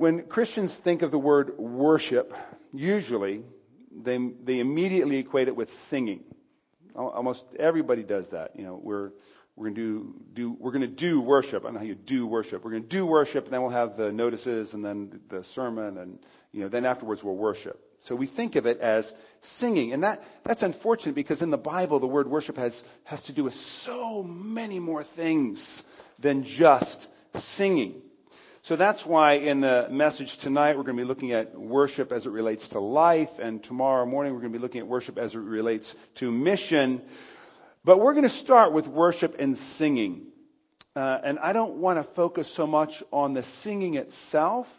when Christians think of the word worship, usually they, they immediately equate it with singing. Almost everybody does that. You know, we're, we're going to do, do, we're going to do worship. I don't know how you do worship. We're going to do worship, and then we'll have the notices, and then the sermon, and you know, then afterwards we'll worship. So we think of it as singing, and that that's unfortunate because in the Bible the word worship has has to do with so many more things than just singing. So that's why in the message tonight we're going to be looking at worship as it relates to life, and tomorrow morning we're going to be looking at worship as it relates to mission. But we're going to start with worship and singing. Uh, and I don't want to focus so much on the singing itself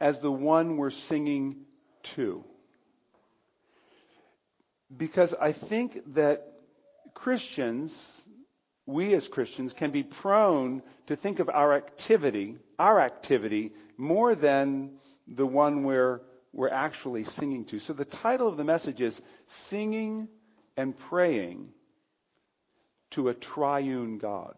as the one we're singing to. Because I think that Christians, we as Christians, can be prone to think of our activity, our activity, more than the one we're, we're actually singing to. So the title of the message is Singing and Praying to a Triune God.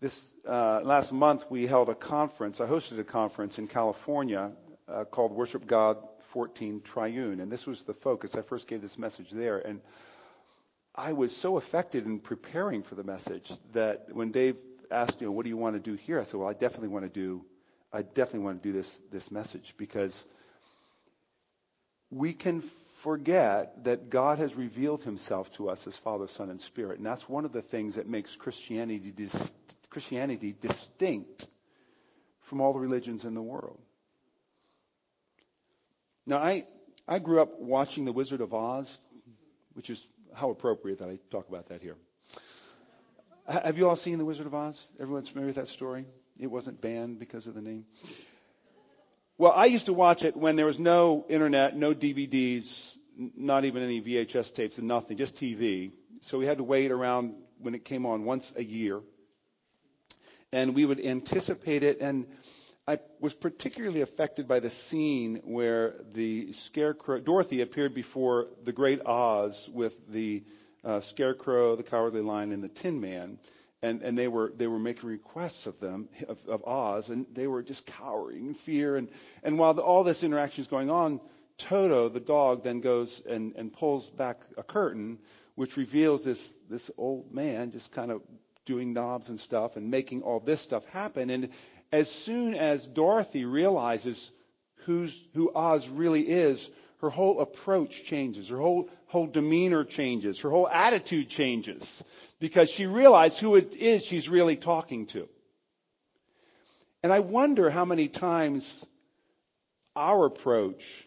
This uh, last month we held a conference. I hosted a conference in California uh, called Worship God 14 Triune, and this was the focus. I first gave this message there, and I was so affected in preparing for the message that when Dave asked, you know, what do you want to do here? I said, well, I definitely want to do, I definitely want to do this this message because we can forget that God has revealed Himself to us as Father, Son, and Spirit, and that's one of the things that makes Christianity dis- Christianity distinct from all the religions in the world. Now, I, I grew up watching The Wizard of Oz, which is how appropriate that I talk about that here. Have you all seen The Wizard of Oz? Everyone's familiar with that story? It wasn't banned because of the name. Well, I used to watch it when there was no internet, no DVDs, not even any VHS tapes, and nothing, just TV. So we had to wait around when it came on once a year. And we would anticipate it. And I was particularly affected by the scene where the scarecrow, Dorothy appeared before the great Oz with the uh, scarecrow, the cowardly lion, and the tin man. And, and they were they were making requests of them of, of Oz, and they were just cowering in fear. And and while the, all this interaction is going on, Toto, the dog, then goes and, and pulls back a curtain, which reveals this this old man just kind of doing knobs and stuff and making all this stuff happen. And as soon as Dorothy realizes who's, who Oz really is, her whole approach changes, her whole, whole demeanor changes, her whole attitude changes because she realized who it is she's really talking to. And I wonder how many times our approach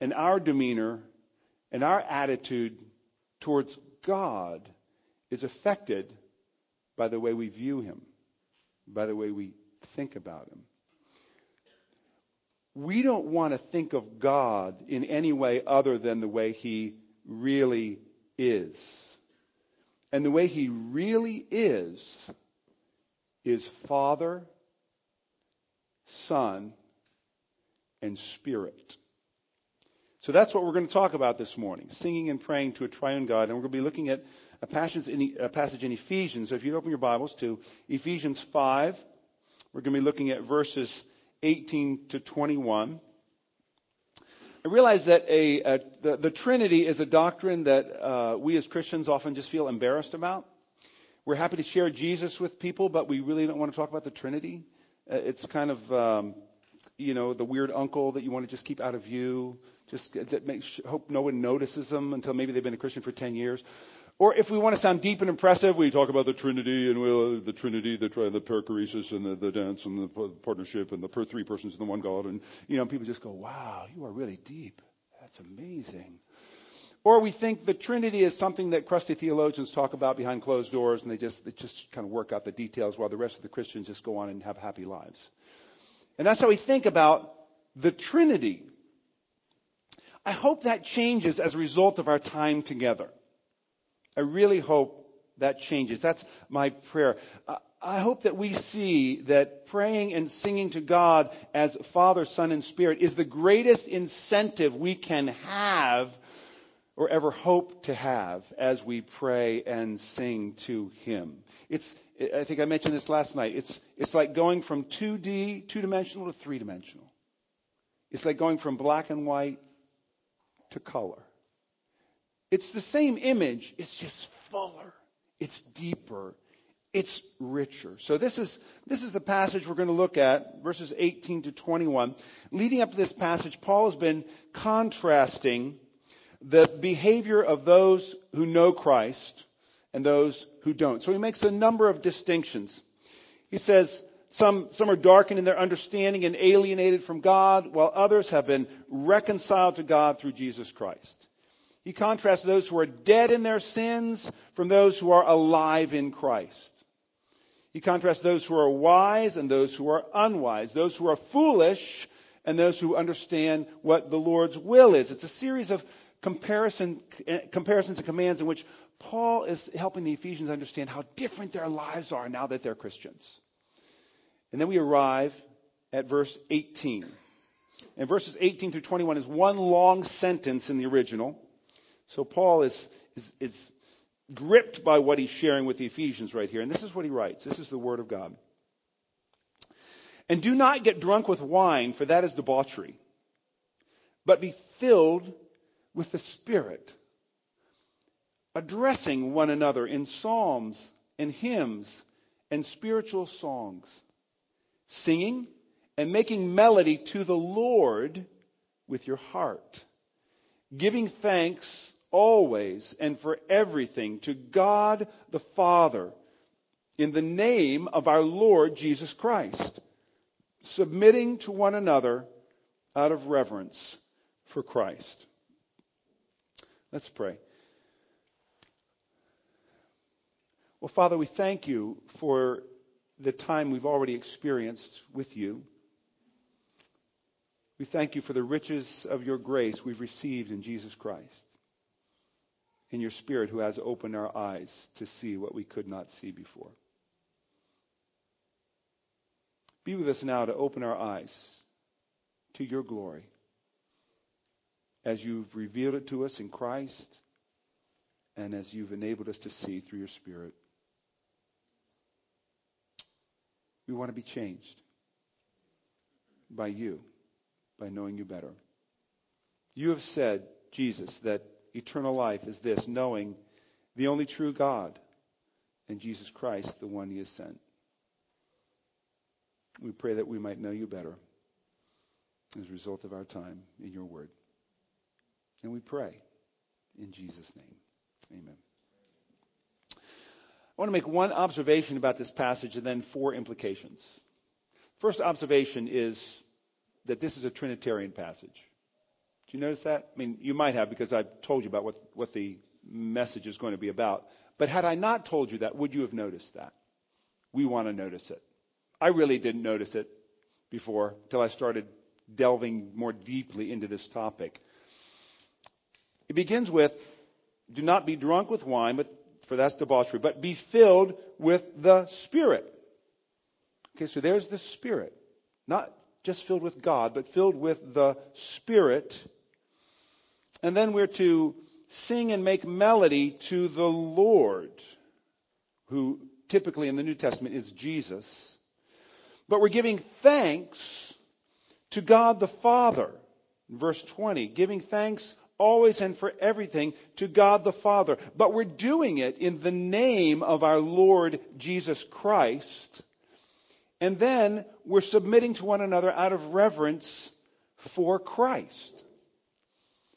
and our demeanor and our attitude towards God is affected by the way we view Him, by the way we think about him. We don't want to think of God in any way other than the way he really is. And the way he really is is Father, Son, and Spirit. So that's what we're going to talk about this morning singing and praying to a triune God. And we're going to be looking at a passage in, a passage in Ephesians. So if you open your Bibles to Ephesians 5, we're going to be looking at verses 18 to 21. I realize that a, a the, the, Trinity is a doctrine that uh, we as Christians often just feel embarrassed about. We're happy to share Jesus with people, but we really don't want to talk about the Trinity. Uh, it's kind of, um, you know, the weird uncle that you want to just keep out of view. Just that makes, hope no one notices them until maybe they've been a Christian for 10 years. Or if we want to sound deep and impressive, we talk about the Trinity and we'll, uh, the Trinity, the, the perichoresis and the, the dance and the partnership and the per three persons in the one God. And, you know, people just go, wow, you are really deep. That's amazing. Or we think the Trinity is something that crusty theologians talk about behind closed doors and they just, they just kind of work out the details while the rest of the Christians just go on and have happy lives. And that's how we think about the Trinity. I hope that changes as a result of our time together. I really hope that changes. That's my prayer. I hope that we see that praying and singing to God as Father, Son, and Spirit is the greatest incentive we can have or ever hope to have as we pray and sing to Him. It's, I think I mentioned this last night. It's, it's like going from 2D, two dimensional to three dimensional. It's like going from black and white to color. It's the same image, it's just fuller, it's deeper, it's richer. So this is, this is the passage we're going to look at, verses 18 to 21. Leading up to this passage, Paul has been contrasting the behavior of those who know Christ and those who don't. So he makes a number of distinctions. He says, some, some are darkened in their understanding and alienated from God, while others have been reconciled to God through Jesus Christ. He contrasts those who are dead in their sins from those who are alive in Christ. He contrasts those who are wise and those who are unwise, those who are foolish and those who understand what the Lord's will is. It's a series of comparison, comparisons and commands in which Paul is helping the Ephesians understand how different their lives are now that they're Christians. And then we arrive at verse 18. And verses 18 through 21 is one long sentence in the original. So Paul is, is, is gripped by what he's sharing with the Ephesians right here. And this is what he writes. This is the Word of God. And do not get drunk with wine, for that is debauchery, but be filled with the Spirit, addressing one another in psalms and hymns and spiritual songs, singing and making melody to the Lord with your heart, giving thanks always and for everything to God the Father in the name of our Lord Jesus Christ, submitting to one another out of reverence for Christ. Let's pray. Well, Father, we thank you for the time we've already experienced with you. We thank you for the riches of your grace we've received in Jesus Christ in your Spirit who has opened our eyes to see what we could not see before. Be with us now to open our eyes to your glory as you've revealed it to us in Christ and as you've enabled us to see through your Spirit. We want to be changed by you, by knowing you better. You have said, Jesus, that eternal life is this knowing the only true God and Jesus Christ, the one he has sent. We pray that we might know you better as a result of our time in your word. And we pray in Jesus' name. Amen. I want to make one observation about this passage and then four implications. First observation is that this is a Trinitarian passage. Do you notice that? I mean, you might have because I've told you about what, what the message is going to be about. But had I not told you that, would you have noticed that? We want to notice it. I really didn't notice it before until I started delving more deeply into this topic. It begins with, do not be drunk with wine, but, for that's debauchery, but be filled with the Spirit. Okay, so there's the Spirit. Not just filled with God, but filled with the Spirit. And then we're to sing and make melody to the Lord, who typically in the New Testament is Jesus. But we're giving thanks to God the Father. Verse 20, giving thanks always and for everything to God the Father. But we're doing it in the name of our Lord Jesus Christ. And then we're submitting to one another out of reverence for Christ.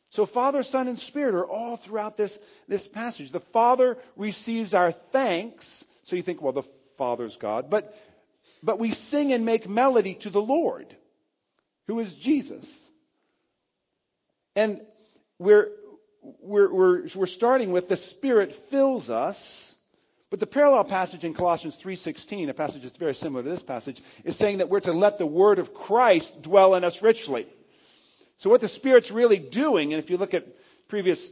So Father, Son, and Spirit are all throughout this, this passage. The Father receives our thanks. So you think, well, the Father's God. But, but we sing and make melody to the Lord, who is Jesus. And we're, we're, we're, we're starting with the Spirit fills us. But the parallel passage in Colossians 3:16, a passage that's very similar to this passage, is saying that we're to let the word of Christ dwell in us richly. So, what the Spirit's really doing, and if you look at previous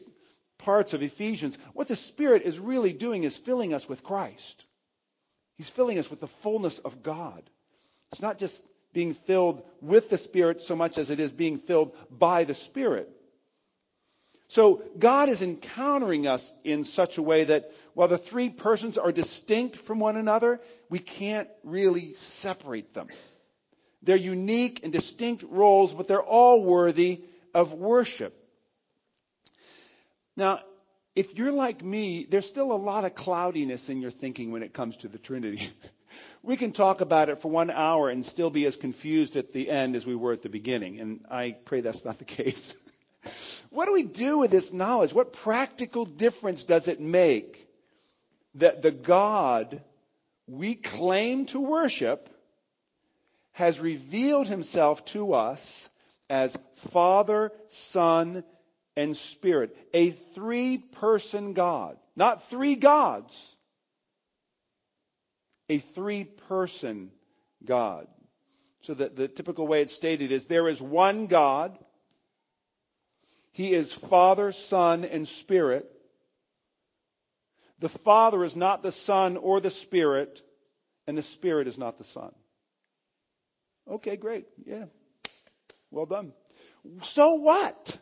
parts of Ephesians, what the Spirit is really doing is filling us with Christ. He's filling us with the fullness of God. It's not just being filled with the Spirit so much as it is being filled by the Spirit. So God is encountering us in such a way that while the three persons are distinct from one another, we can't really separate them. They're unique and distinct roles, but they're all worthy of worship. Now, if you're like me, there's still a lot of cloudiness in your thinking when it comes to the Trinity. we can talk about it for one hour and still be as confused at the end as we were at the beginning, and I pray that's not the case. what do we do with this knowledge? What practical difference does it make that the God we claim to worship has revealed himself to us as Father, Son, and Spirit. A three person God. Not three gods. A three person God. So that the typical way it's stated is there is one God. He is Father, Son, and Spirit. The Father is not the Son or the Spirit, and the Spirit is not the Son. Okay, great. Yeah. Well done. So what?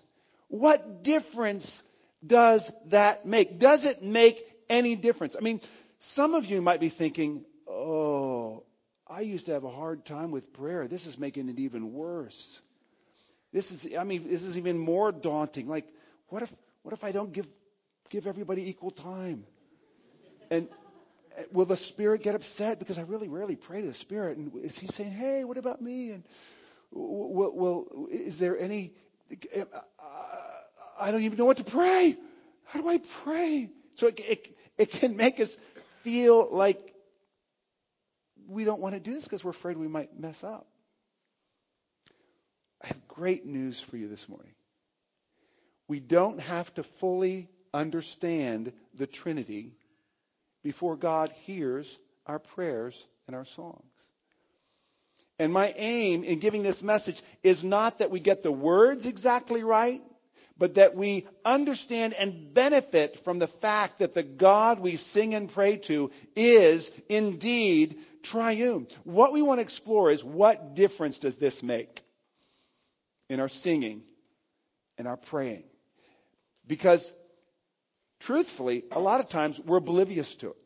What difference does that make? Does it make any difference? I mean, some of you might be thinking, oh, I used to have a hard time with prayer. This is making it even worse. This is, I mean, this is even more daunting. Like, what if, what if I don't give, give everybody equal time? And uh, will the Spirit get upset because I really rarely pray to the Spirit? And is He saying, "Hey, what about me?" And will, will is there any? Uh, I don't even know what to pray. How do I pray? So it, it, it can make us feel like we don't want to do this because we're afraid we might mess up. I have great news for you this morning. We don't have to fully understand the Trinity before God hears our prayers and our songs. And my aim in giving this message is not that we get the words exactly right, but that we understand and benefit from the fact that the God we sing and pray to is indeed triune. What we want to explore is what difference does this make in our singing and our praying? Because truthfully, a lot of times we're oblivious to it.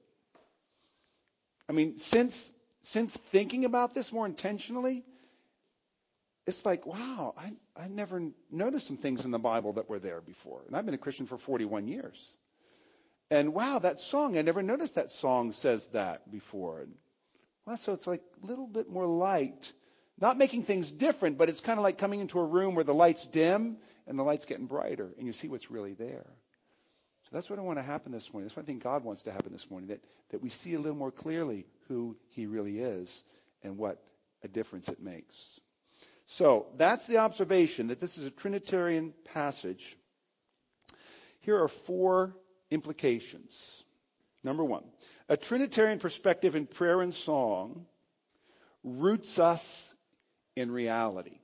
I mean, since since thinking about this more intentionally, it's like, wow, I, I never noticed some things in the Bible that were there before. And I've been a Christian for 41 years. And wow, that song, I never noticed that song says that before. And, well, so it's like a little bit more light. Not making things different, but it's kind of like coming into a room where the light's dim and the light's getting brighter and you see what's really there. So that's what I want to happen this morning. That's what I think God wants to happen this morning, that, that we see a little more clearly who he really is and what a difference it makes. So that's the observation that this is a Trinitarian passage. Here are four implications. Number one, a Trinitarian perspective in prayer and song roots us in reality.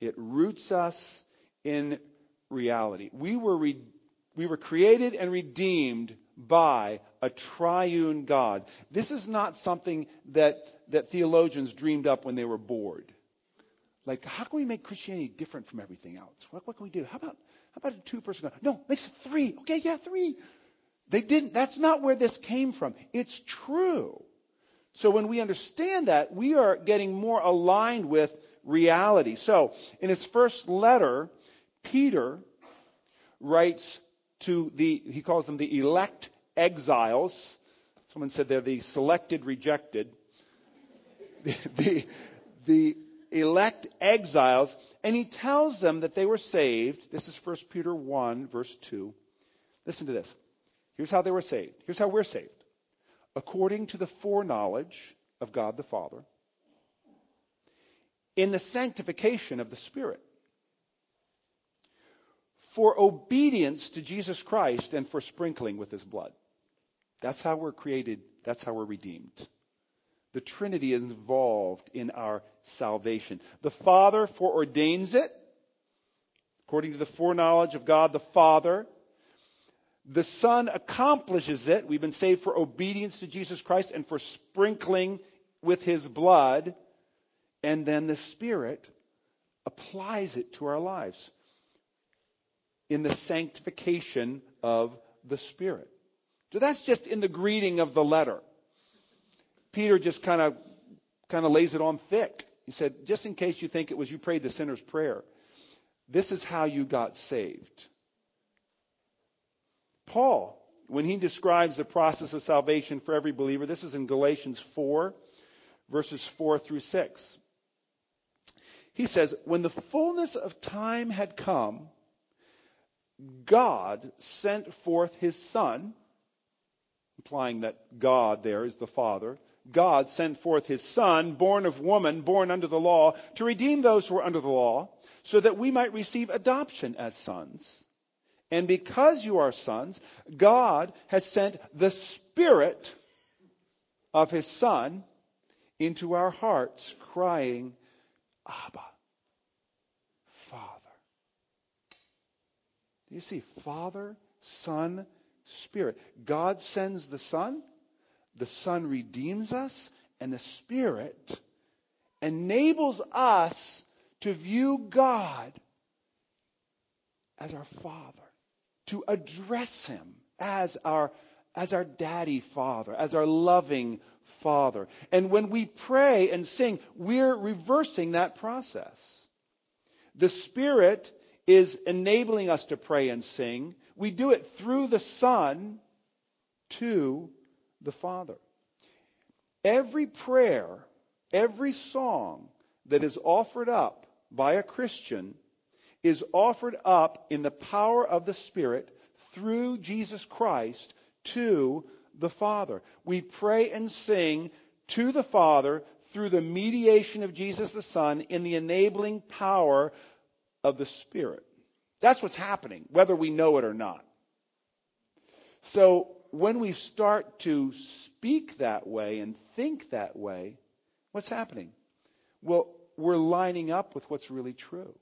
It roots us in reality. We were re- we were created and redeemed by a triune God. This is not something that, that theologians dreamed up when they were bored. Like, how can we make Christianity different from everything else? What, what can we do? How about, how about a two person God? No, makes it three. Okay, yeah, three. They didn't, that's not where this came from. It's true. So when we understand that, we are getting more aligned with reality. So in his first letter, Peter writes to the, he calls them the elect exiles. Someone said they're the selected rejected. the, the, elect exiles, and he tells them that they were saved. This is 1 Peter 1, verse 2. Listen to this. Here's how they were saved. Here's how we're saved. According to the foreknowledge of God the Father, in the sanctification of the Spirit for obedience to Jesus Christ and for sprinkling with his blood. That's how we're created. That's how we're redeemed. The Trinity is involved in our salvation. The Father foreordains it, according to the foreknowledge of God the Father. The Son accomplishes it. We've been saved for obedience to Jesus Christ and for sprinkling with his blood. And then the Spirit applies it to our lives. In the sanctification of the Spirit. So that's just in the greeting of the letter. Peter just kind of kind of lays it on thick. He said, just in case you think it was you prayed the sinner's prayer, this is how you got saved. Paul, when he describes the process of salvation for every believer, this is in Galatians 4, verses 4 through 6. He says, When the fullness of time had come, God sent forth his Son, implying that God there is the Father. God sent forth his Son, born of woman, born under the law, to redeem those who are under the law, so that we might receive adoption as sons. And because you are sons, God has sent the Spirit of his Son into our hearts, crying, Abba, Father. Do you see? Father, Son, Spirit. God sends the Son, the Son redeems us, and the Spirit enables us to view God as our Father, to address Him as our, as our daddy Father, as our loving Father. And when we pray and sing, we're reversing that process. The Spirit is enabling us to pray and sing. We do it through the Son to the Father. Every prayer, every song that is offered up by a Christian is offered up in the power of the Spirit through Jesus Christ to the Father. We pray and sing to the Father through the mediation of Jesus the Son in the enabling power of the Spirit. That's what's happening, whether we know it or not. So when we start to speak that way and think that way, what's happening? Well, we're lining up with what's really true.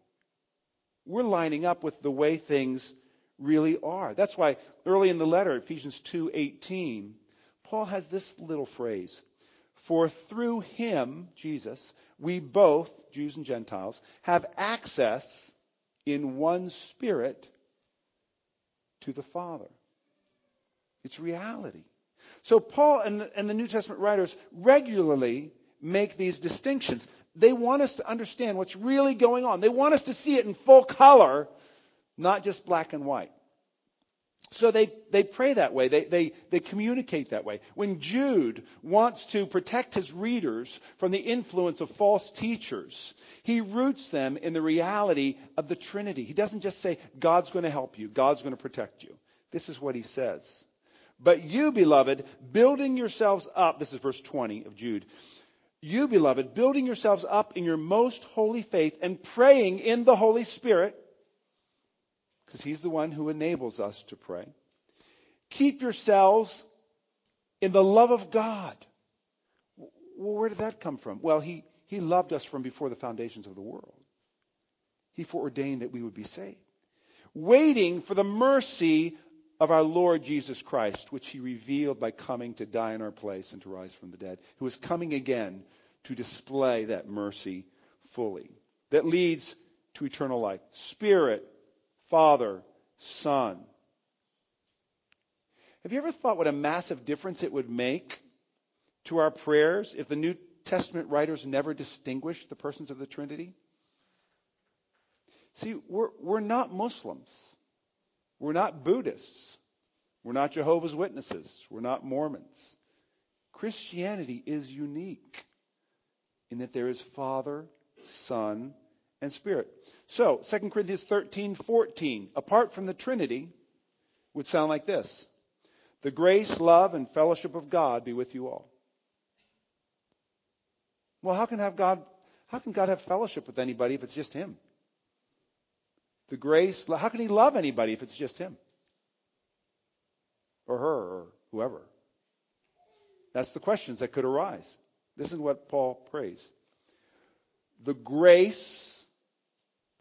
We're lining up with the way things really are. That's why early in the letter, Ephesians 2:18, Paul has this little phrase, "For through him, Jesus, we both, Jews and Gentiles, have access in one spirit to the Father." It's reality. So Paul and the, and the New Testament writers regularly make these distinctions. They want us to understand what's really going on. They want us to see it in full color not just black and white. So they, they pray that way. They, they, they communicate that way. When Jude wants to protect his readers from the influence of false teachers, he roots them in the reality of the Trinity. He doesn't just say, God's going to help you, God's going to protect you. This is what he says. But you, beloved, building yourselves up, this is verse 20 of Jude. You, beloved, building yourselves up in your most holy faith and praying in the Holy Spirit because He's the one who enables us to pray. Keep yourselves in the love of God. Well, where did that come from? Well, He, he loved us from before the foundations of the world. He foreordained that we would be saved. Waiting for the mercy of our Lord Jesus Christ, which He revealed by coming to die in our place and to rise from the dead, who is coming again to display that mercy fully, that leads to eternal life. Spirit, Father, Son. Have you ever thought what a massive difference it would make to our prayers if the New Testament writers never distinguished the persons of the Trinity? See, we're, we're not Muslims. We're not Buddhists. We're not Jehovah's Witnesses. We're not Mormons. Christianity is unique in that there is Father, Son, and Spirit. So, 2 Corinthians 13, 14, apart from the Trinity, would sound like this The grace, love, and fellowship of God be with you all. Well, how can have God how can God have fellowship with anybody if it's just him? The grace, how can he love anybody if it's just him? Or her or whoever? That's the questions that could arise. This is what Paul prays. The grace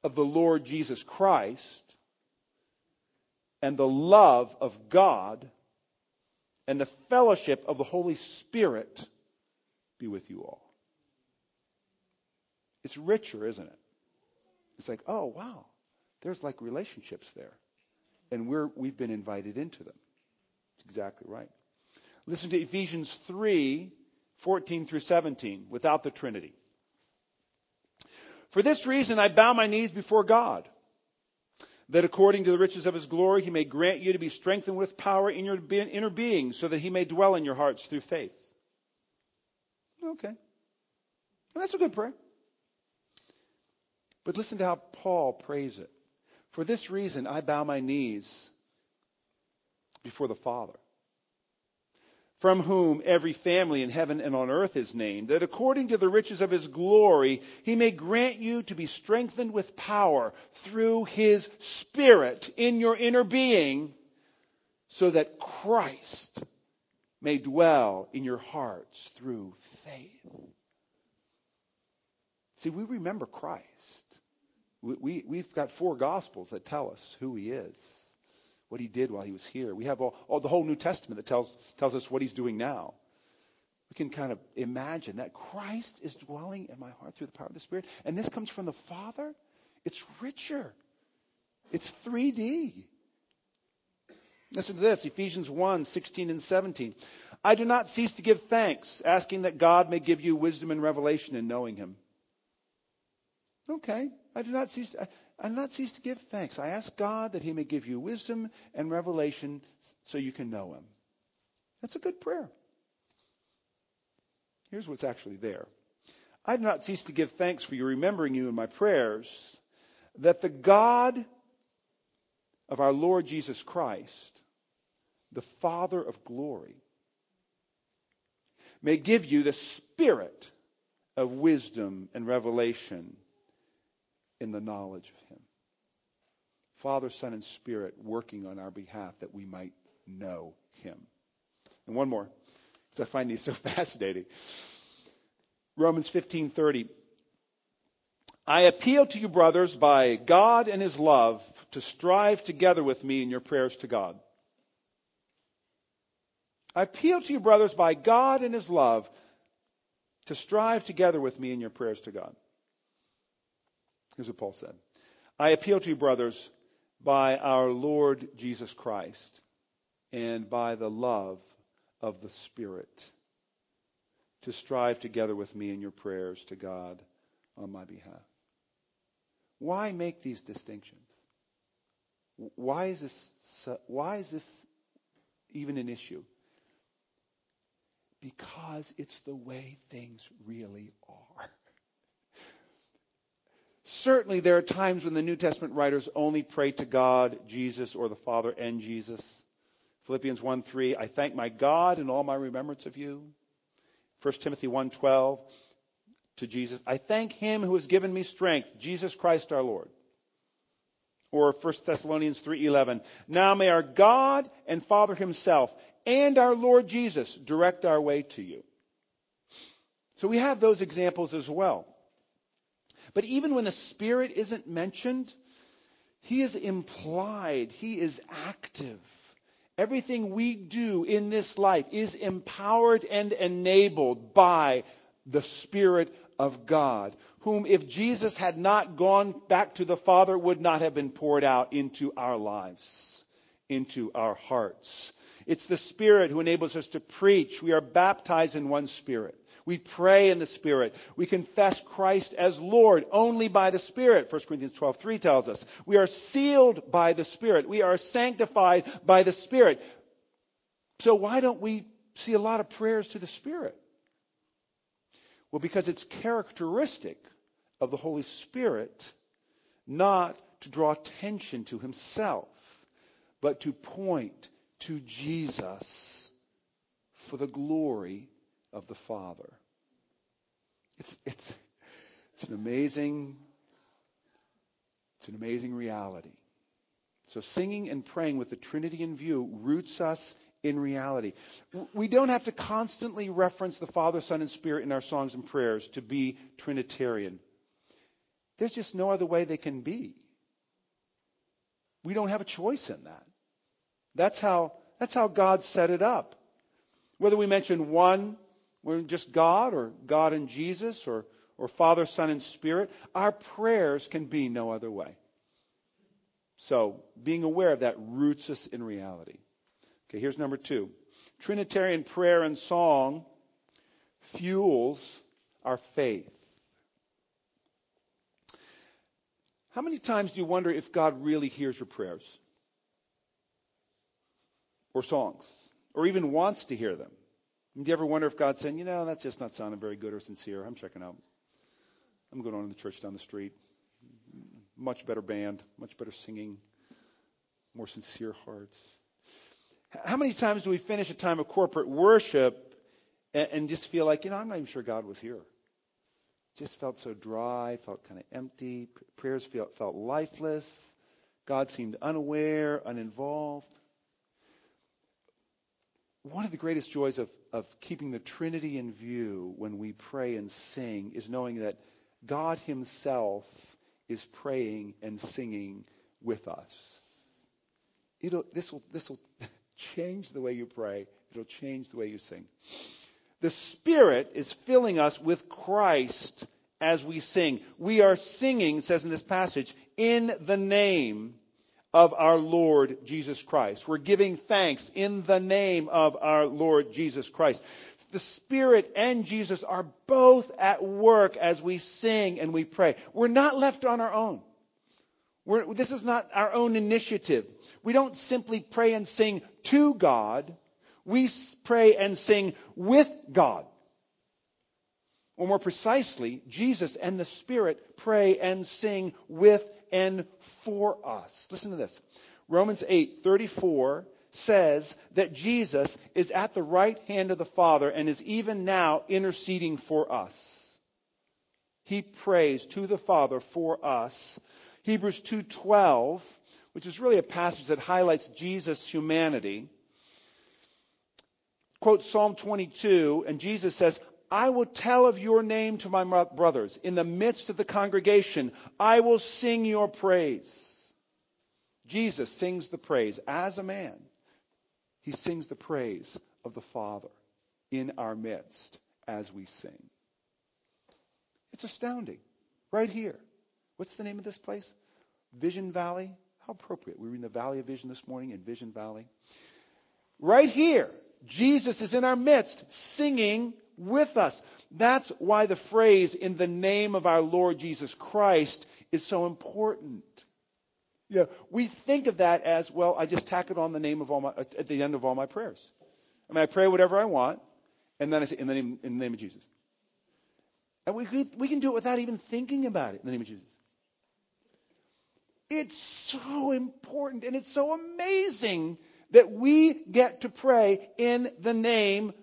of the Lord Jesus Christ and the love of God and the fellowship of the Holy Spirit be with you all. It's richer, isn't it? It's like, oh, wow, there's like relationships there. and we're, we've been invited into them. That's exactly right. Listen to Ephesians 3 14 through 17, without the Trinity. For this reason, I bow my knees before God, that according to the riches of his glory, he may grant you to be strengthened with power in your inner being, so that he may dwell in your hearts through faith. Okay. that's a good prayer. But listen to how Paul prays it. For this reason, I bow my knees before the Father from whom every family in heaven and on earth is named, that according to the riches of his glory, he may grant you to be strengthened with power through his Spirit in your inner being, so that Christ may dwell in your hearts through faith. See, we remember Christ. We, we, have got four Gospels that tell us who he is what he did while he was here. We have all, all, the whole New Testament that tells, tells us what he's doing now. We can kind of imagine that Christ is dwelling in my heart through the power of the Spirit. And this comes from the Father. It's richer. It's 3D. Listen to this Ephesians 1 16 and 17. I do not cease to give thanks, asking that God may give you wisdom and revelation in knowing him. Okay. I do not cease to, I do not cease to give thanks. I ask God that He may give you wisdom and revelation so you can know Him. That's a good prayer. Here's what's actually there. I do not cease to give thanks for you, remembering you in my prayers, that the God of our Lord Jesus Christ, the Father of glory, may give you the spirit of wisdom and revelation in the knowledge of Him. Father, Son, and Spirit working on our behalf that we might know Him. And one more, because I find these so fascinating. Romans 15:30. I appeal to you, brothers, by God and His love, to strive together with me in your prayers to God. I appeal to you, brothers, by God and His love, to strive together with me in your prayers to God. Here's what Paul said I appeal to you, brothers, by our Lord Jesus Christ and by the love of the Spirit, to strive together with me in your prayers to God on my behalf. Why make these distinctions? Why is this, why is this even an issue? Because it's the way things really are. Certainly, there are times when the New Testament writers only pray to God, Jesus, or the Father and Jesus. Philippians 1 3, I thank my God in all my remembrance of you. 1 Timothy 1 12, to Jesus, I thank him who has given me strength, Jesus Christ our Lord. Or 1 Thessalonians 3:11, now may our God and Father himself and our Lord Jesus direct our way to you. So we have those examples as well. But even when the Spirit isn't mentioned, He is implied, He is active. Everything we do in this life is empowered and enabled by the Spirit of God, whom, if Jesus had not gone back to the Father, would not have been poured out into our lives, into our hearts. It's the Spirit who enables us to preach. We are baptized in one Spirit. We pray in the Spirit. We confess Christ as Lord only by the Spirit. 1 Corinthians 12, 3 tells us. We are sealed by the Spirit. We are sanctified by the Spirit. So why don't we see a lot of prayers to the Spirit? Well, because it's characteristic of the Holy Spirit not to draw attention to himself, but to point to Jesus for the glory of the Father. It's, it's, it's an amazing, it's an amazing reality. So singing and praying with the Trinity in view roots us in reality. We don't have to constantly reference the Father, Son, and Spirit in our songs and prayers to be Trinitarian. There's just no other way they can be. We don't have a choice in that. That's how, that's how God set it up. Whether we mention one we're just God or God and Jesus or, or Father, Son, and Spirit. Our prayers can be no other way. So, being aware of that roots us in reality. Okay, here's number two Trinitarian prayer and song fuels our faith. How many times do you wonder if God really hears your prayers? Or songs? Or even wants to hear them? Do you ever wonder if God's saying, you know, that's just not sounding very good or sincere? I'm checking out. I'm going on to the church down the street. Much better band, much better singing, more sincere hearts. How many times do we finish a time of corporate worship and, and just feel like, you know, I'm not even sure God was here? Just felt so dry, felt kind of empty. Prayers felt, felt lifeless. God seemed unaware, uninvolved. One of the greatest joys of, of keeping the Trinity in view when we pray and sing is knowing that God Himself is praying and singing with us. It'll, this will, this will change the way you pray. It'll change the way you sing. The Spirit is filling us with Christ as we sing. We are singing, says in this passage, in the name of our Lord Jesus Christ. We're giving thanks in the name of our Lord Jesus Christ. The Spirit and Jesus are both at work as we sing and we pray. We're not left on our own. We're, this is not our own initiative. We don't simply pray and sing to God. We pray and sing with God. Or more precisely, Jesus and the Spirit pray and sing with and for us. Listen to this. Romans 8:34 says that Jesus is at the right hand of the Father and is even now interceding for us. He prays to the Father for us Hebrews 2:12, which is really a passage that highlights Jesus' humanity. Quote Psalm 22, and Jesus says, I will tell of your name to my brothers. In the midst of the congregation, I will sing your praise. Jesus sings the praise as a man. He sings the praise of the Father in our midst as we sing. It's astounding. Right here. What's the name of this place? Vision Valley. How appropriate. We were in the Valley of Vision this morning in Vision Valley. Right here, Jesus is in our midst singing with us. That's why the phrase in the name of our Lord Jesus Christ is so important. You know, we think of that as, well, I just tack it on the name of all my, at the end of all my prayers. I mean, I pray whatever I want, and then I say, in the name, in the name of Jesus. And we, we can do it without even thinking about it in the name of Jesus. It's so important and it's so amazing that we get to pray in the name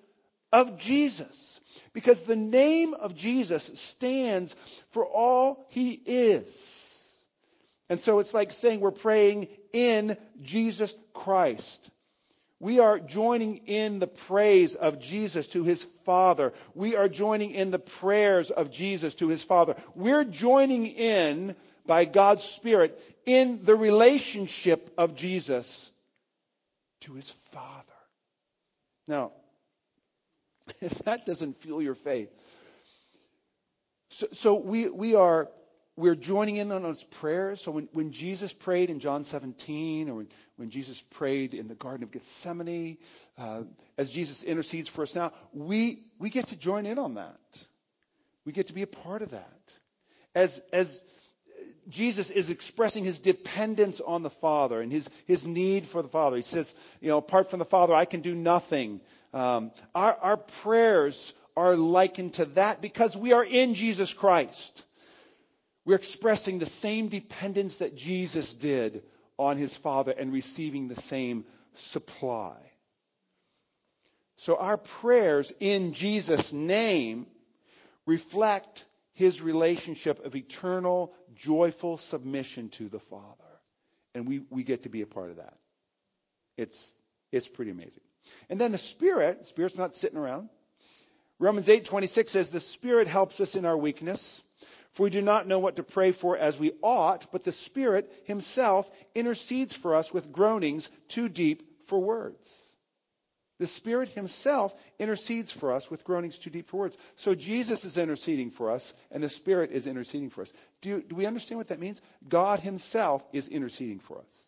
of Jesus. Because the name of Jesus stands for all he is. And so it's like saying we're praying in Jesus Christ. We are joining in the praise of Jesus to his Father. We are joining in the prayers of Jesus to his Father. We're joining in by God's Spirit in the relationship of Jesus to his Father. Now, if that doesn't fuel your faith, so, so we, we are we're joining in on those prayers. So when, when Jesus prayed in John 17, or when, when Jesus prayed in the Garden of Gethsemane, uh, as Jesus intercedes for us now, we, we get to join in on that. We get to be a part of that. As, as Jesus is expressing his dependence on the Father and his, his need for the Father. He says, you know, apart from the Father, I can do nothing. Um, our, our prayers are likened to that because we are in Jesus Christ. We're expressing the same dependence that Jesus did on his Father and receiving the same supply. So our prayers in Jesus' name reflect his relationship of eternal, joyful submission to the Father. And we, we get to be a part of that. It's, it's pretty amazing. And then the Spirit, the Spirit's not sitting around. Romans 8:26 says the Spirit helps us in our weakness, for we do not know what to pray for as we ought, but the Spirit himself intercedes for us with groanings too deep for words. The Spirit Himself intercedes for us with groanings too deep for words. So Jesus is interceding for us, and the Spirit is interceding for us. Do, do we understand what that means? God Himself is interceding for us.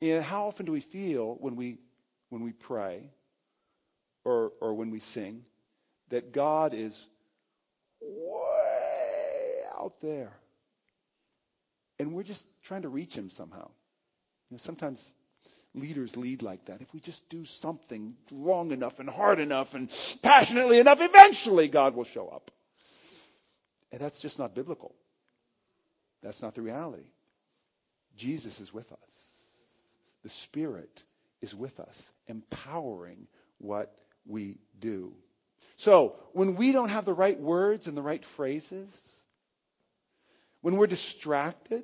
And how often do we feel when we when we pray or or when we sing that God is way out there, and we're just trying to reach Him somehow? You know, sometimes leaders lead like that. If we just do something long enough and hard enough and passionately enough, eventually God will show up. And that's just not biblical. That's not the reality. Jesus is with us. The Spirit is with us, empowering what we do. So, when we don't have the right words and the right phrases, when we're distracted,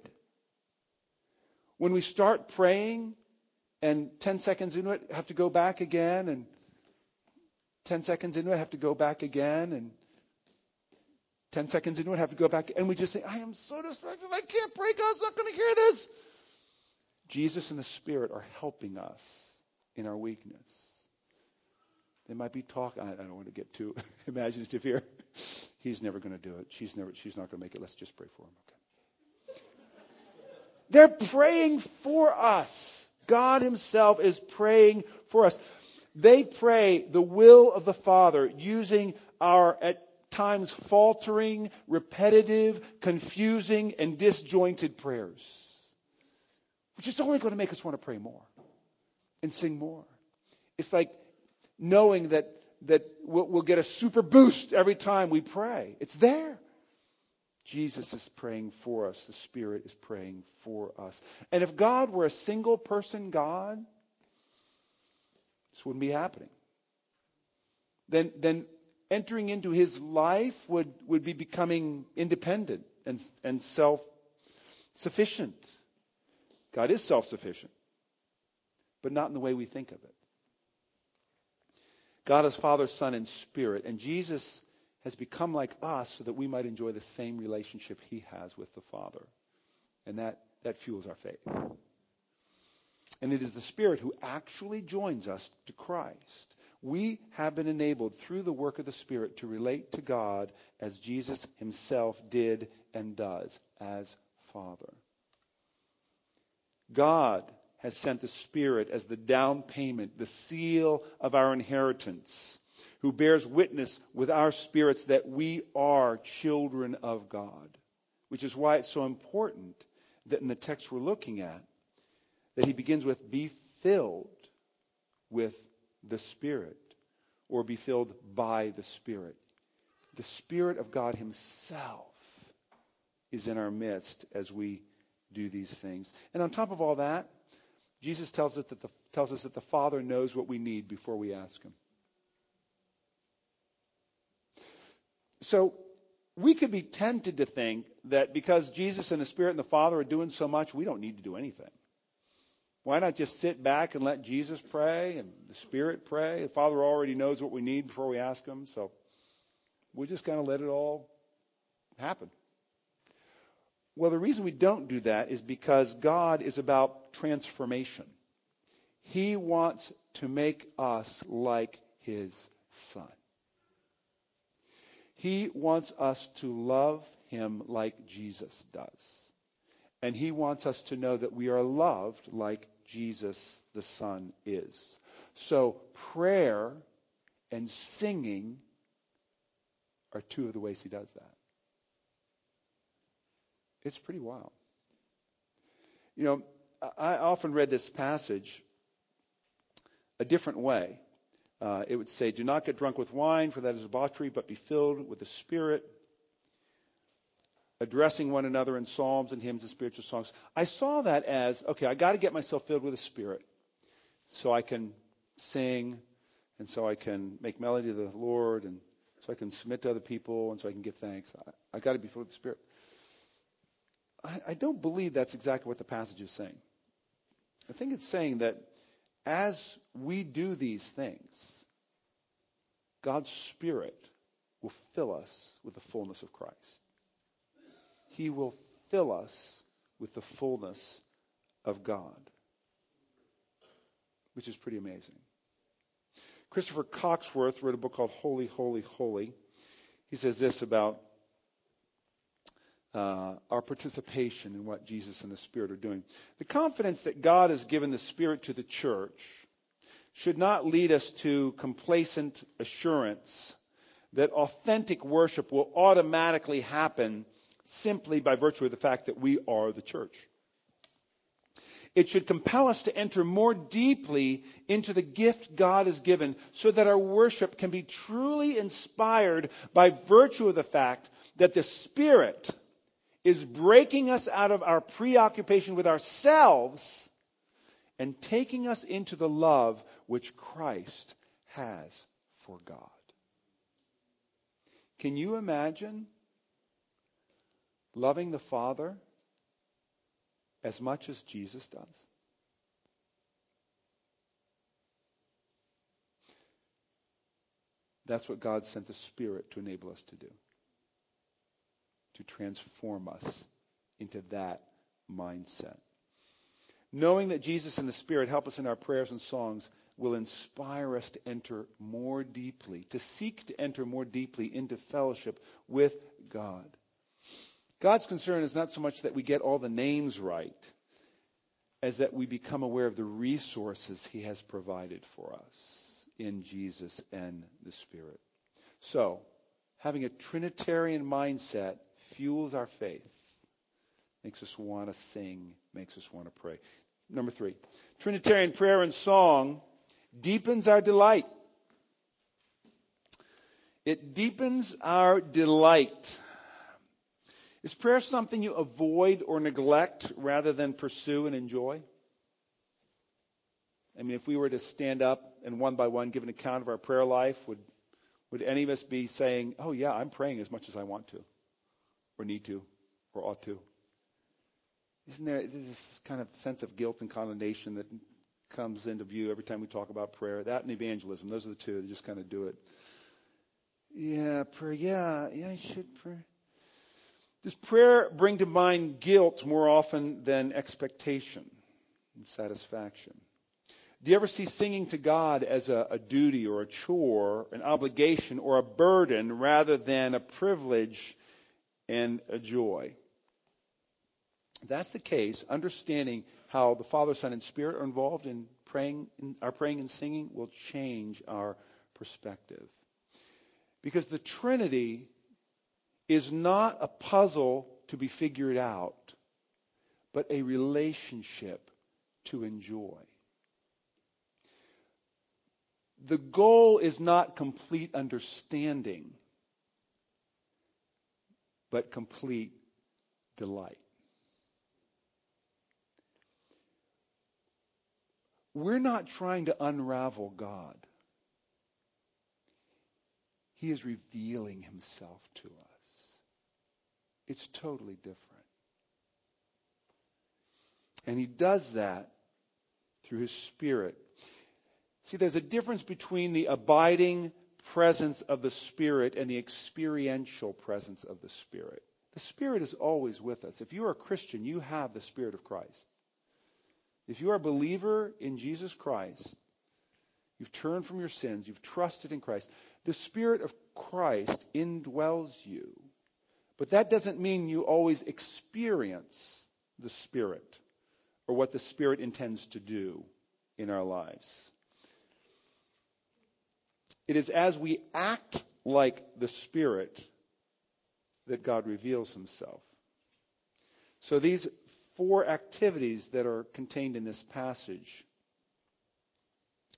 when we start praying and 10 seconds into it have to go back again and 10 seconds into it have to go back again and 10 seconds into it have to go back and we just say i am so distracted i can't pray god's not going to hear this jesus and the spirit are helping us in our weakness. They might be talking i don't want to get too imaginative here. He's never going to do it. She's never she's not going to make it. Let's just pray for him okay? They're praying for us. God Himself is praying for us. They pray the will of the Father using our, at times, faltering, repetitive, confusing, and disjointed prayers, which is only going to make us want to pray more and sing more. It's like knowing that, that we'll, we'll get a super boost every time we pray. It's there. Jesus is praying for us. The Spirit is praying for us. And if God were a single person God, this wouldn't be happening. Then, then entering into his life would, would be becoming independent and, and self sufficient. God is self sufficient, but not in the way we think of it. God is Father, Son, and Spirit. And Jesus has become like us so that we might enjoy the same relationship he has with the Father. And that, that fuels our faith. And it is the Spirit who actually joins us to Christ. We have been enabled through the work of the Spirit to relate to God as Jesus himself did and does as Father. God has sent the Spirit as the down payment, the seal of our inheritance who bears witness with our spirits that we are children of God. Which is why it's so important that in the text we're looking at, that he begins with, be filled with the Spirit, or be filled by the Spirit. The Spirit of God Himself is in our midst as we do these things. And on top of all that, Jesus tells us that the, tells us that the Father knows what we need before we ask Him. So we could be tempted to think that because Jesus and the Spirit and the Father are doing so much, we don't need to do anything. Why not just sit back and let Jesus pray and the Spirit pray? The Father already knows what we need before we ask Him, so we just kind of let it all happen. Well, the reason we don't do that is because God is about transformation. He wants to make us like His Son. He wants us to love him like Jesus does. And he wants us to know that we are loved like Jesus the Son is. So prayer and singing are two of the ways he does that. It's pretty wild. You know, I often read this passage a different way. Uh, it would say, Do not get drunk with wine, for that is debauchery, but be filled with the Spirit, addressing one another in psalms and hymns and spiritual songs. I saw that as, okay, I got to get myself filled with the Spirit so I can sing and so I can make melody to the Lord and so I can submit to other people and so I can give thanks. I, I got to be filled with the Spirit. I, don't believe that's exactly what the passage is saying. I think it's saying that as we do these things, God's Spirit will fill us with the fullness of Christ. He will fill us with the fullness of God. which is pretty amazing. Christopher Cocksworth wrote a book called Holy, Holy, Holy. He says this about uh, our participation in what Jesus and the Spirit are doing. The confidence that God has given the Spirit to the church should not lead us to complacent assurance that authentic worship will automatically happen simply by virtue of the fact that we are the church. It should compel us to enter more deeply into the gift God has given so that our worship can be truly inspired by virtue of the fact that the Spirit is breaking us out of our preoccupation with ourselves and taking us into the love which Christ has for God. Can you imagine loving the Father as much as Jesus does? That's what God sent the Spirit to enable us to do to transform us into that mindset. Knowing that Jesus and the Spirit help us in our prayers and songs will inspire us to enter more deeply, to seek to enter more deeply into fellowship with God. God's concern is not so much that we get all the names right as that we become aware of the resources He has provided for us in Jesus and the Spirit. So, having a Trinitarian mindset fuels our faith, makes us want to sing, makes us want to pray. Number three, Trinitarian prayer and song deepens our delight. It deepens our delight. Is prayer something you avoid or neglect rather than pursue and enjoy? I mean, if we were to stand up and one by one give an account of our prayer life, would, would any of us be saying, oh, yeah, I'm praying as much as I want to? Or need to or ought to. Isn't there this kind of sense of guilt and condemnation that comes into view every time we talk about prayer? That and evangelism, those are the two that just kind of do it. Yeah, prayer. Yeah, yeah, I should pray. Does prayer bring to mind guilt more often than expectation and satisfaction? Do you ever see singing to God as a, a duty or a chore, an obligation or a burden rather than a privilege and a joy. That's the case, understanding how the Father, Son, and Spirit are involved in praying, in our praying and singing will change our perspective. Because the Trinity is not a puzzle to be figured out, but a relationship to enjoy. The goal is not complete understanding but complete delight. We're not trying to unravel God. He is revealing himself to us. It's totally different. And he does that through his spirit. See, there's a difference between the abiding presence of the Spirit and the experiential presence of the Spirit. The Spirit is always with us. If you are a Christian, you have the Spirit of Christ. If you are a believer in Jesus Christ, you've turned from your sins, you've trusted in Christ, the Spirit of Christ indwells you. But that doesn't mean you always experience the Spirit or what the Spirit intends to do in our lives. It is as we act like the Spirit that God reveals himself. So these four activities that are contained in this passage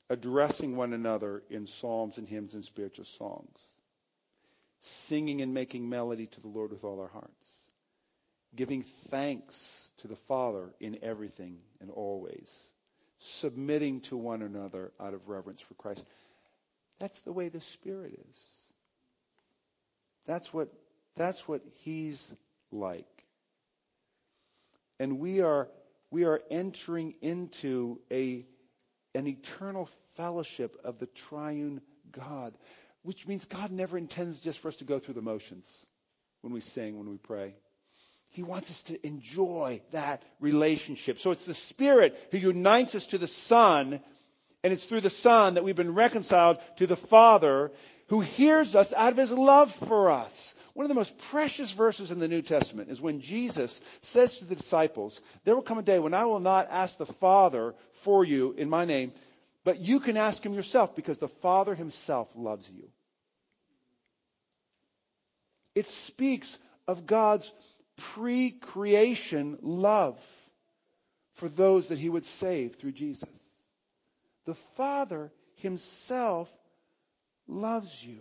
addressing one another in psalms and hymns and spiritual songs, singing and making melody to the Lord with all our hearts, giving thanks to the Father in everything and always, submitting to one another out of reverence for Christ. That's the way the Spirit is. That's what, that's what He's like. And we are, we are entering into a, an eternal fellowship of the triune God, which means God never intends just for us to go through the motions when we sing, when we pray. He wants us to enjoy that relationship. So it's the Spirit who unites us to the Son And it's through the Son that we've been reconciled to the Father who hears us out of his love for us. One of the most precious verses in the New Testament is when Jesus says to the disciples, There will come a day when I will not ask the Father for you in my name, but you can ask him yourself because the Father himself loves you. It speaks of God's pre creation love for those that he would save through Jesus. The Father himself loves you.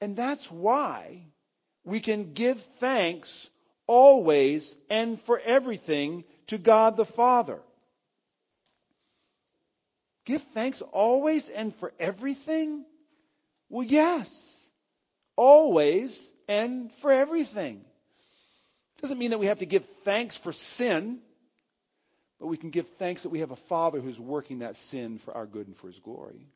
And that's why we can give thanks always and for everything to God the Father. Give thanks always and for everything? Well, yes. Always and for everything. Doesn't mean that we have to give thanks for sin, but we can give thanks that we have a Father who's working that sin for our good and for His glory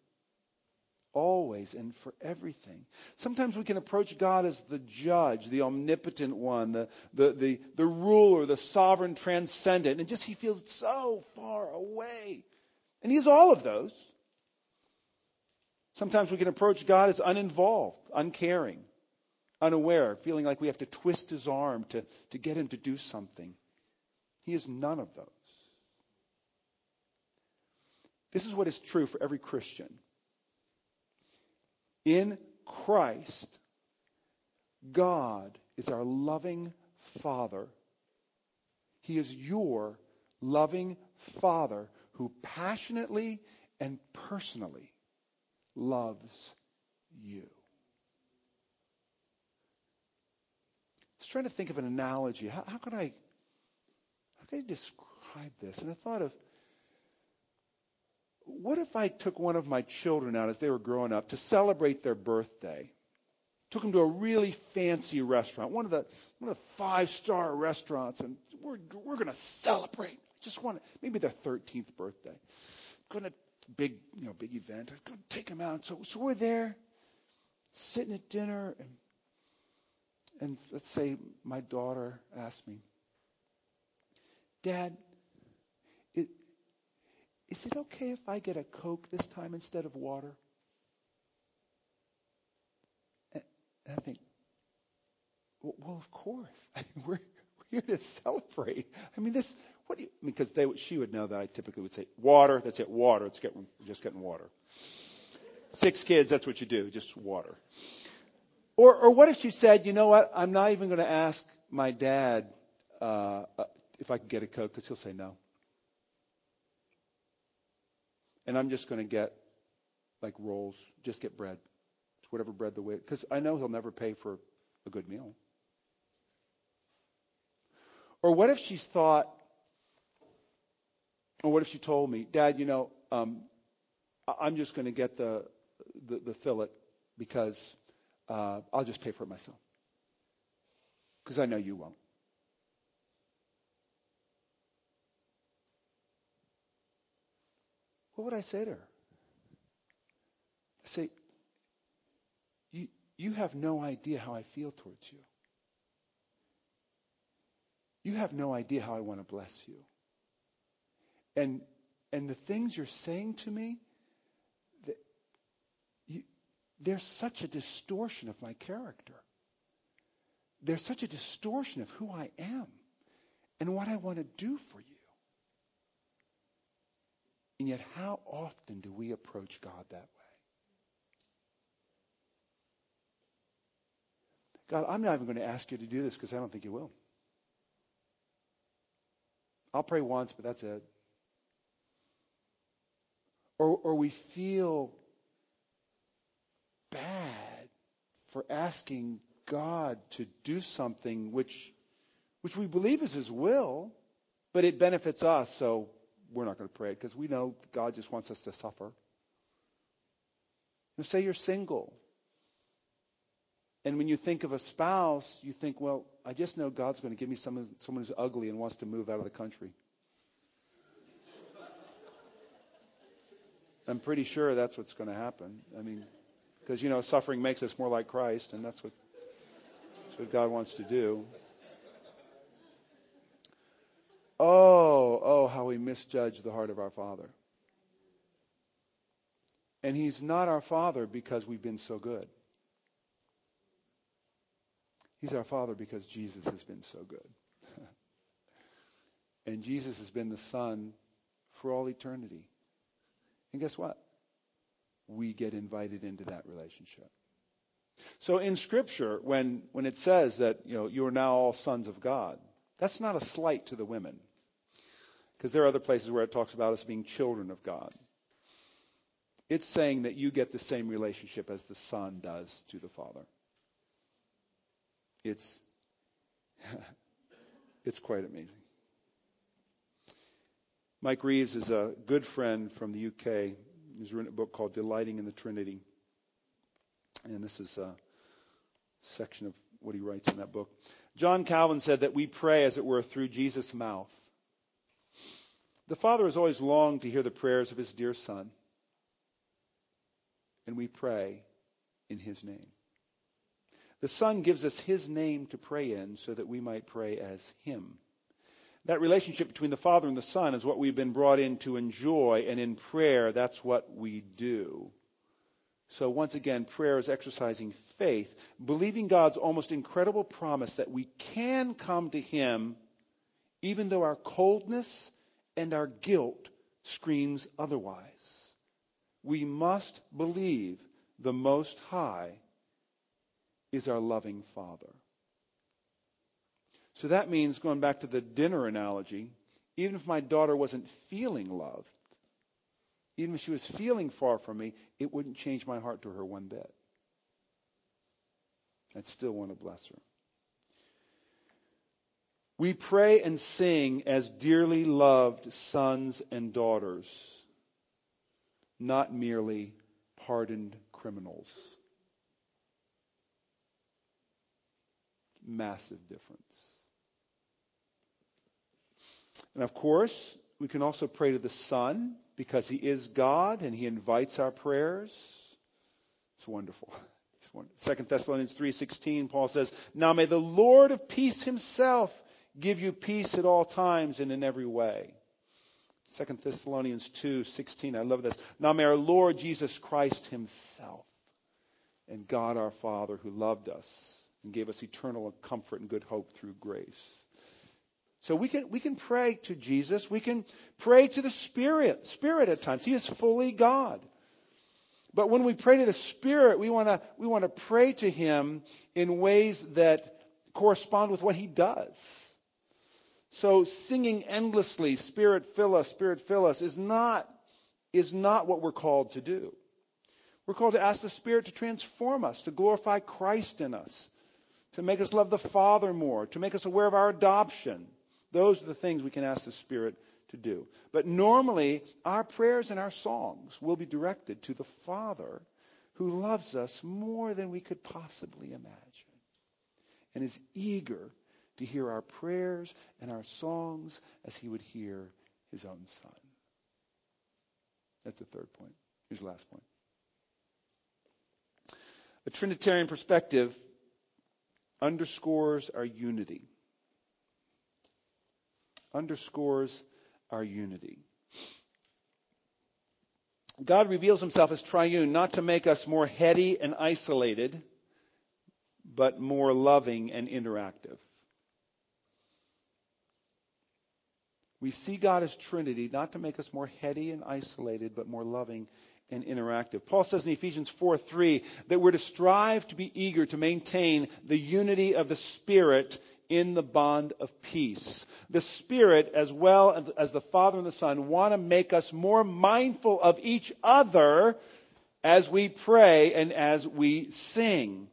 always and for everything. Sometimes we can approach God as the judge, the omnipotent one, the, the, the, the ruler, the sovereign transcendent, and just he feels so far away. And he is all of those. Sometimes we can approach God as uninvolved, uncaring, unaware, feeling like we have to twist his arm to, to get him to do something. He is none of those. This is what is true for every Christian. In Christ, God is our loving Father. He is your loving Father who passionately and personally loves you. I was trying to think of an analogy. How, how could I how could I describe this? And I thought of what if I took one of my children out as they were growing up to celebrate their birthday? Took them to a really fancy restaurant, one of the one of the five star restaurants, and we're we're to celebrate. I Just want maybe their 13th birthday. To big you know big event. I'm to take them out. So so we're there, sitting at dinner, and and let's say my daughter asked me, Dad, is it okay if I get a Coke this time instead of water? And I think, well, of course. I mean, we're, we're here to celebrate. I mean, this, what do you, because they, she would know that I typically would say, water, that's it, water, it's getting, just getting water. Six kids, that's what you do, just water. Or, or what if she said, you know what, I'm not even going to ask my dad uh, uh, if I can get a Coke because he'll say no and I'm just going to get like rolls, just get bread. It's whatever bread the way, because I know he'll never pay for a good meal. Or what if she's thought, or what if she told me, Dad, you know, um, I'm just going to get the, the, the fillet because uh, I'll just pay for it myself. Because I know you won't. What would I say to her? I say, you, you have no idea how I feel towards you. You have no idea how I want to bless you. And, and the things you're saying to me, that you, there's such a distortion of my character. There's such a distortion of who I am and what I want to do for you. And yet, how often do we approach God that way? God, I'm not even going to ask you to do this because I don't think you will. I'll pray once, but that's it. Or, or we feel bad for asking God to do something which, which we believe is His will, but it benefits us, so we're not going to pray it because we know God just wants us to suffer. You say you're single. And when you think of a spouse, you think, well, I just know God's going to give me someone, someone who's ugly and wants to move out of the country. I'm pretty sure that's what's going to happen. I mean, because, you know, suffering makes us more like Christ, and that's what, that's what God wants to do. Oh, oh, how we misjudge the heart of our Father. And He's not our Father because we've been so good. He's our Father because Jesus has been so good. and Jesus has been the Son for all eternity. And guess what? We get invited into that relationship. So in Scripture, when, when it says that you know you are now all sons of God, that's not a slight to the women. Because there are other places where it talks about us being children of God. It's saying that you get the same relationship as the Son does to the Father. It's it's quite amazing. Mike Reeves is a good friend from the UK. He's written a book called Delighting in the Trinity. And this is a section of what he writes in that book. John Calvin said that we pray, as it were, through Jesus' mouth. The Father has always longed to hear the prayers of his dear Son, and we pray in his name. The Son gives us his name to pray in so that we might pray as him. That relationship between the Father and the Son is what we've been brought in to enjoy, and in prayer, that's what we do. So, once again, prayer is exercising faith, believing God's almost incredible promise that we can come to Him even though our coldness and our guilt screams otherwise. We must believe the Most High is our loving Father. So that means, going back to the dinner analogy, even if my daughter wasn't feeling loved, even if she was feeling far from me, it wouldn't change my heart to her one bit. I'd still want to bless her. We pray and sing as dearly loved sons and daughters, not merely pardoned criminals. Massive difference. And of course, we can also pray to the Son because he is God and he invites our prayers. It's wonderful. It's wonderful. 2 Thessalonians 3:16 Paul says, "Now may the Lord of peace himself give you peace at all times and in every way." 2 Thessalonians 2:16 I love this. Now may our Lord Jesus Christ himself and God our Father who loved us and gave us eternal comfort and good hope through grace so we can, we can pray to Jesus. We can pray to the Spirit, Spirit at times. He is fully God. But when we pray to the Spirit, we want to, we want to pray to Him in ways that correspond with what He does. So singing endlessly, Spirit fill us, Spirit fill us, is not, is not what we're called to do. We're called to ask the Spirit to transform us, to glorify Christ in us, to make us love the Father more, to make us aware of our adoption, those are the things we can ask the Spirit to do. But normally, our prayers and our songs will be directed to the Father who loves us more than we could possibly imagine and is eager to hear our prayers and our songs as he would hear his own son. That's the third point. Here's the last point. A Trinitarian perspective underscores our unity underscores our unity. God reveals himself as triune not to make us more heady and isolated, but more loving and interactive. We see God as Trinity not to make us more heady and isolated, but more loving and interactive. Paul says in Ephesians 4 3 that we're to strive to be eager to maintain the unity of the Spirit in the bond of peace. The Spirit, as well as the Father and the Son, want to make us more mindful of each other as we pray and as we sing.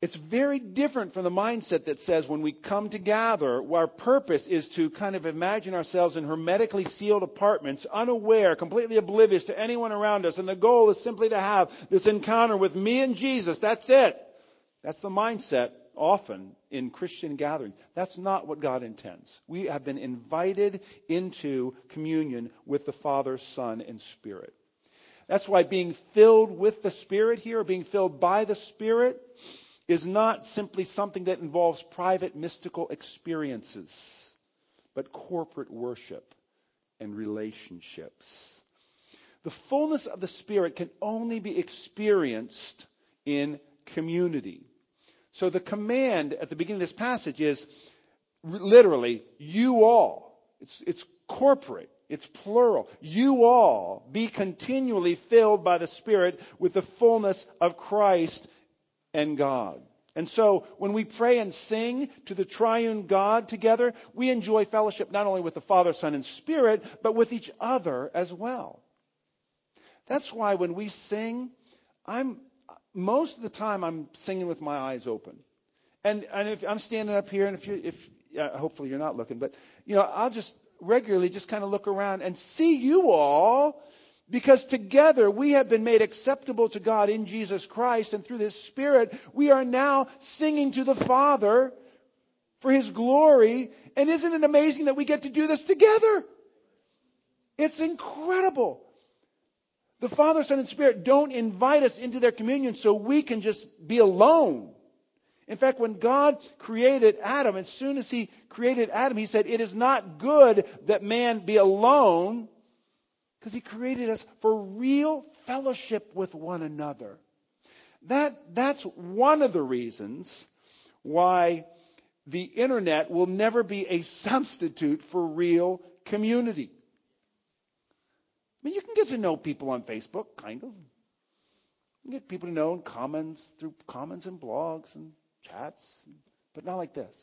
It's very different from the mindset that says when we come to gather, our purpose is to kind of imagine ourselves in hermetically sealed apartments, unaware, completely oblivious to anyone around us, and the goal is simply to have this encounter with me and Jesus. That's it. That's the mindset often in Christian gatherings. That's not what God intends. We have been invited into communion with the Father, Son, and Spirit. That's why being filled with the Spirit here, being filled by the Spirit, is not simply something that involves private mystical experiences, but corporate worship and relationships. The fullness of the Spirit can only be experienced in community. So the command at the beginning of this passage is literally, you all. It's, it's corporate. It's plural. You all be continually filled by the Spirit with the fullness of Christ and God. And so when we pray and sing to the triune God together, we enjoy fellowship not only with the Father, Son, and Spirit, but with each other as well. That's why when we sing, I'm most of the time I'm singing with my eyes open. And and if I'm standing up here and if you if uh, hopefully you're not looking, but you know, I'll just regularly just kind of look around and see you all because together we have been made acceptable to God in Jesus Christ and through this Spirit we are now singing to the Father for His glory. And isn't it amazing that we get to do this together? It's incredible. The Father, Son, and Spirit don't invite us into their communion so we can just be alone. In fact, when God created Adam, as soon as He created Adam, He said, It is not good that man be alone, because He created us for real fellowship with one another. That, that's one of the reasons why the internet will never be a substitute for real community. I mean, you can get to know people on Facebook, kind of. You get people to know in comments, through comments and blogs and chats, but not like this.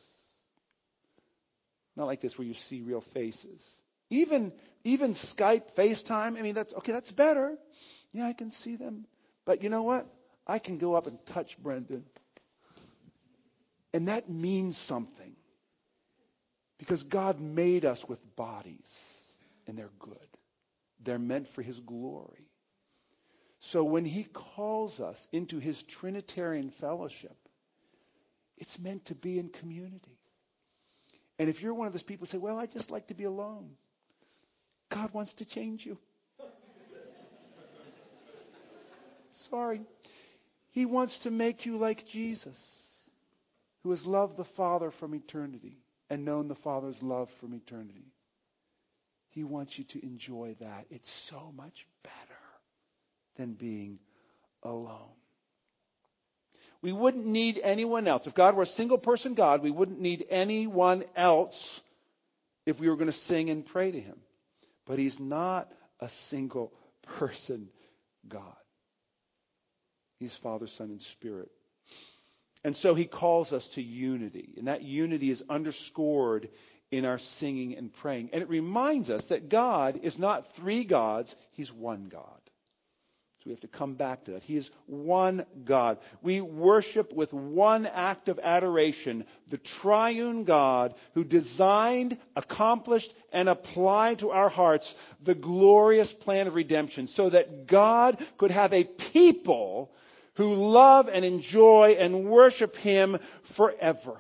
Not like this where you see real faces. Even even Skype, FaceTime, I mean that's okay, that's better. Yeah, I can see them. But you know what? I can go up and touch Brendan. And that means something. Because God made us with bodies, and they're good. They're meant for His glory. So when He calls us into His Trinitarian fellowship, it's meant to be in community. And if you're one of those people who say, Well, I just like to be alone, God wants to change you. Sorry. He wants to make you like Jesus, who has loved the Father from eternity and known the Father's love from eternity. He wants you to enjoy that. It's so much better than being alone. We wouldn't need anyone else. If God were a single person God, we wouldn't need anyone else if we were going to sing and pray to Him. But He's not a single person God. He's Father, Son, and Spirit. And so He calls us to unity. And that unity is underscored in our singing and praying. And it reminds us that God is not three gods, He's one God. So we have to come back to that. He is one God. We worship with one act of adoration the triune God who designed, accomplished, and applied to our hearts the glorious plan of redemption so that God could have a people who love and enjoy and worship Him forever.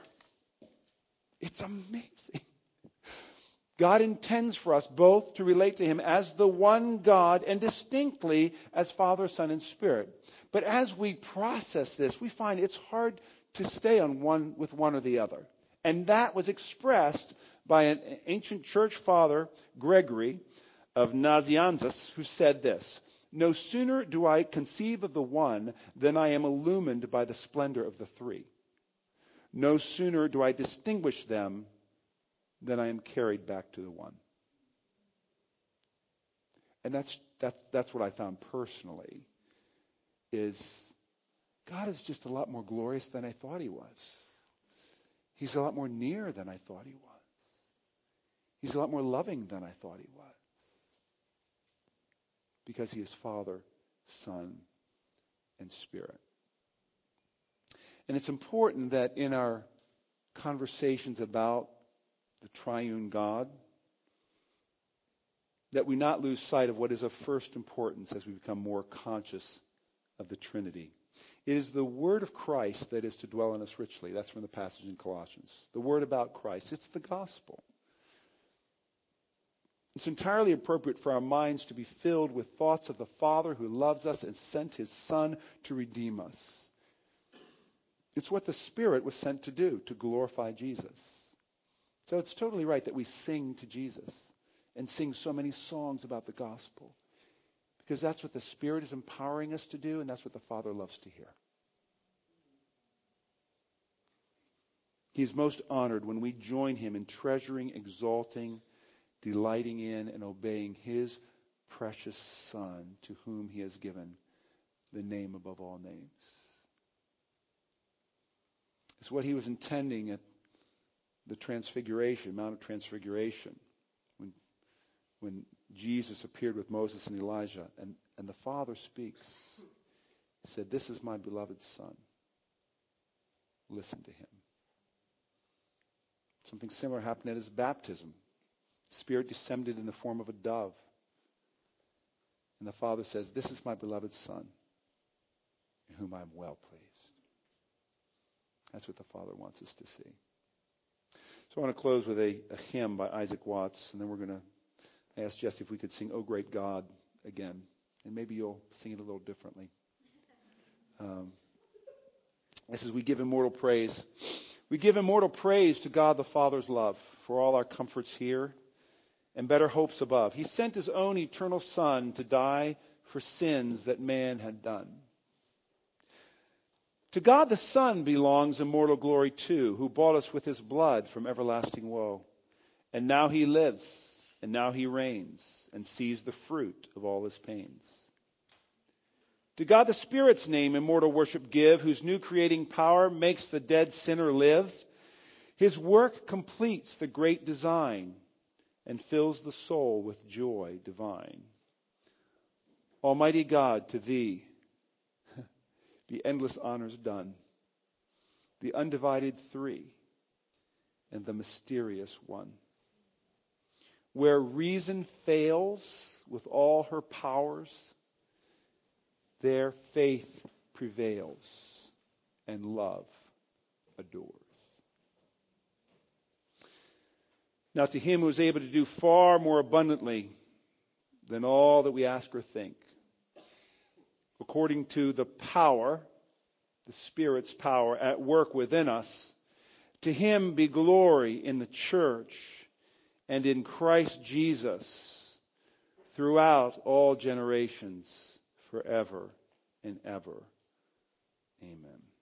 It's amazing. God intends for us both to relate to Him as the one God and distinctly as Father, Son, and Spirit. But as we process this, we find it's hard to stay on one with one or the other. And that was expressed by an ancient church father, Gregory of Nazianzus, who said this No sooner do I conceive of the one than I am illumined by the splendor of the three. No sooner do I distinguish them then I am carried back to the one. And that's, that's, that's what I found personally is God is just a lot more glorious than I thought he was. He's a lot more near than I thought he was. He's a lot more loving than I thought he was. Because he is Father, Son, and Spirit. And it's important that in our conversations about the triune God, that we not lose sight of what is of first importance as we become more conscious of the Trinity. It is the word of Christ that is to dwell in us richly. That's from the passage in Colossians. The word about Christ. It's the gospel. It's entirely appropriate for our minds to be filled with thoughts of the Father who loves us and sent his Son to redeem us. It's what the Spirit was sent to do, to glorify Jesus. So it's totally right that we sing to Jesus and sing so many songs about the gospel Because that's what the Spirit is empowering us to do, and that's what the Father loves to hear. He is most honored when we join him in treasuring, exalting, delighting in, and obeying his precious Son, to whom he has given the name above all names. It's what he was intending at the Transfiguration, Mount of Transfiguration, when, when Jesus appeared with Moses and Elijah, and, and the Father speaks. He said, This is my beloved Son. Listen to him. Something similar happened at his baptism. Spirit descended in the form of a dove. And the Father says, This is my beloved Son, in whom I am well pleased. That's what the Father wants us to see. So I want to close with a, a hymn by Isaac Watts, and then we're going to ask Jesse if we could sing, O Great God, again. And maybe you'll sing it a little differently. Um, this is We Give Immortal Praise. We give immortal praise to God the Father's love for all our comforts here and better hopes above. He sent his own eternal Son to die for sins that man had done. To God the Son belongs immortal glory too, who bought us with his blood from everlasting woe. And now he lives, and now he reigns, and sees the fruit of all his pains. To God the Spirit's name immortal worship give, whose new creating power makes the dead sinner live. His work completes the great design and fills the soul with joy divine. Almighty God, to thee be endless honors done, the undivided three and the mysterious one. Where reason fails with all her powers, there faith prevails and love adores. Now, to him who is able to do far more abundantly than all that we ask or think, according to the power, the Spirit's power at work within us, to him be glory in the church and in Christ Jesus throughout all generations forever and ever. Amen.